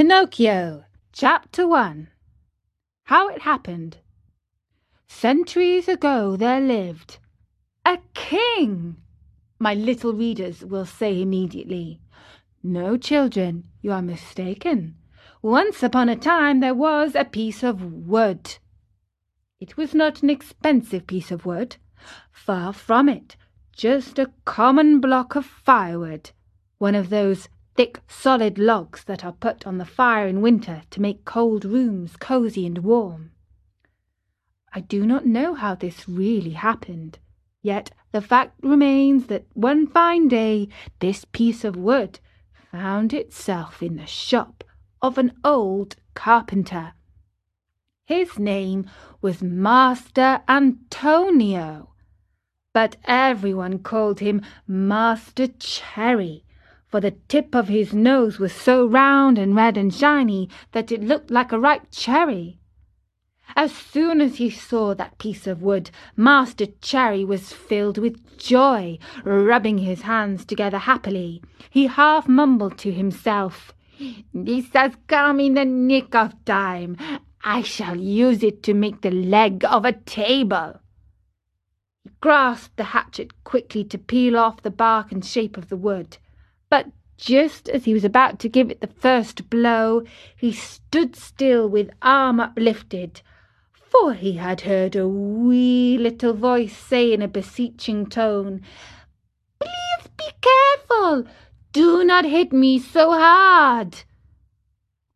Pinocchio, Chapter 1 How It Happened. Centuries ago there lived a king. My little readers will say immediately, No, children, you are mistaken. Once upon a time there was a piece of wood. It was not an expensive piece of wood. Far from it, just a common block of firewood, one of those thick, solid logs that are put on the fire in winter to make cold rooms cosy and warm. I do not know how this really happened, yet the fact remains that one fine day this piece of wood found itself in the shop of an old carpenter. His name was Master Antonio, but everyone called him Master Cherry for the tip of his nose was so round and red and shiny that it looked like a ripe cherry. As soon as he saw that piece of wood, Master Cherry was filled with joy, rubbing his hands together happily. He half mumbled to himself, This has come in the nick of time. I shall use it to make the leg of a table. He grasped the hatchet quickly to peel off the bark and shape of the wood. But just as he was about to give it the first blow, he stood still with arm uplifted, for he had heard a wee little voice say in a beseeching tone, Please be careful! Do not hit me so hard!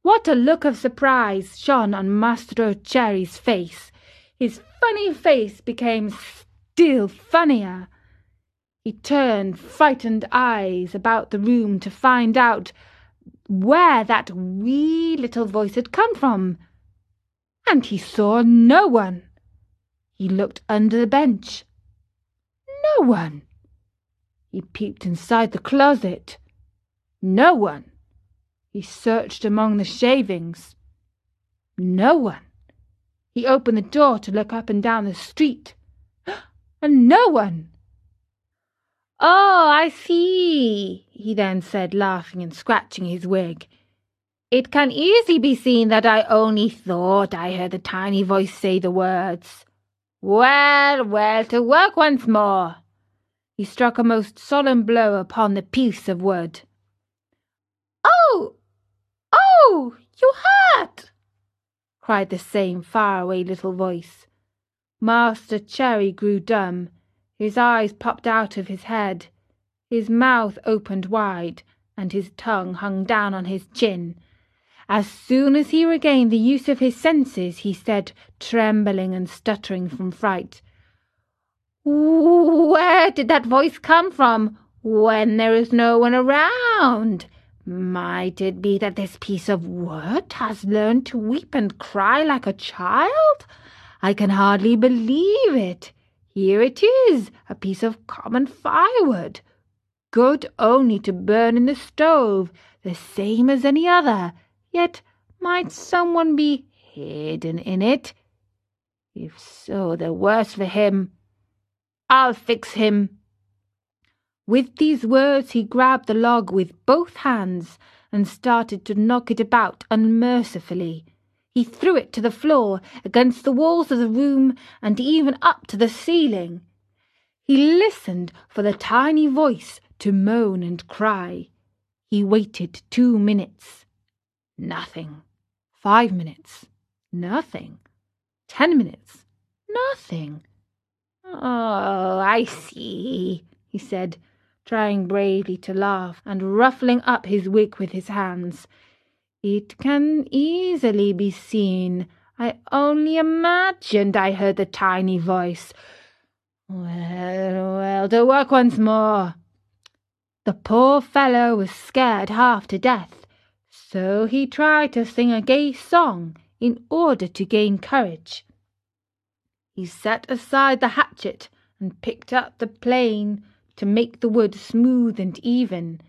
What a look of surprise shone on Mastro Cherry's face! His funny face became still funnier. He turned frightened eyes about the room to find out where that wee little voice had come from, and he saw no one. He looked under the bench. No one. He peeped inside the closet. No one. He searched among the shavings. No one. He opened the door to look up and down the street. And no one. I see, he then said, laughing and scratching his wig. It can easily be seen that I only thought I heard the tiny voice say the words. Well, well, to work once more. He struck a most solemn blow upon the piece of wood. Oh! Oh! You hurt! cried the same far-away little voice. Master Cherry grew dumb his eyes popped out of his head. His mouth opened wide, and his tongue hung down on his chin. As soon as he regained the use of his senses, he said, trembling and stuttering from fright, Where did that voice come from when there is no one around? Might it be that this piece of wood has learned to weep and cry like a child? I can hardly believe it. Here it is, a piece of common firewood, good only to burn in the stove, the same as any other, yet might someone be hidden in it? If so, the worse for him. I'll fix him. With these words he grabbed the log with both hands and started to knock it about unmercifully. He threw it to the floor, against the walls of the room, and even up to the ceiling. He listened for the tiny voice to moan and cry. He waited two minutes. Nothing. Five minutes. Nothing. Ten minutes. Nothing. Oh, I see, he said, trying bravely to laugh and ruffling up his wig with his hands. It can easily be seen. I only imagined I heard the tiny voice. Well, well, to work once more. The poor fellow was scared half to death, so he tried to sing a gay song in order to gain courage. He set aside the hatchet and picked up the plane to make the wood smooth and even,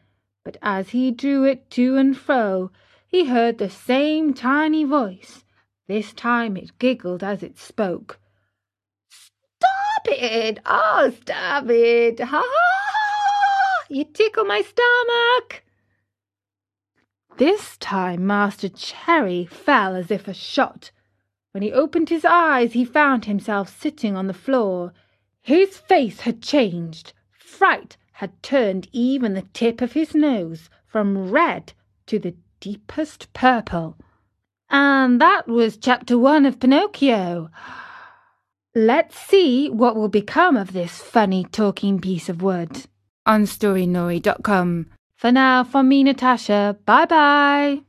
but as he drew it to and fro, he heard the same tiny voice. This time it giggled as it spoke. Stop it! Oh, stop it! Ha ha! You tickle my stomach! This time Master Cherry fell as if a shot. When he opened his eyes, he found himself sitting on the floor. His face had changed. Fright had turned even the tip of his nose from red to the deepest purple. And that was chapter one of Pinocchio. Let's see what will become of this funny talking piece of wood on Storynory.com. For now, from me, Natasha, bye bye.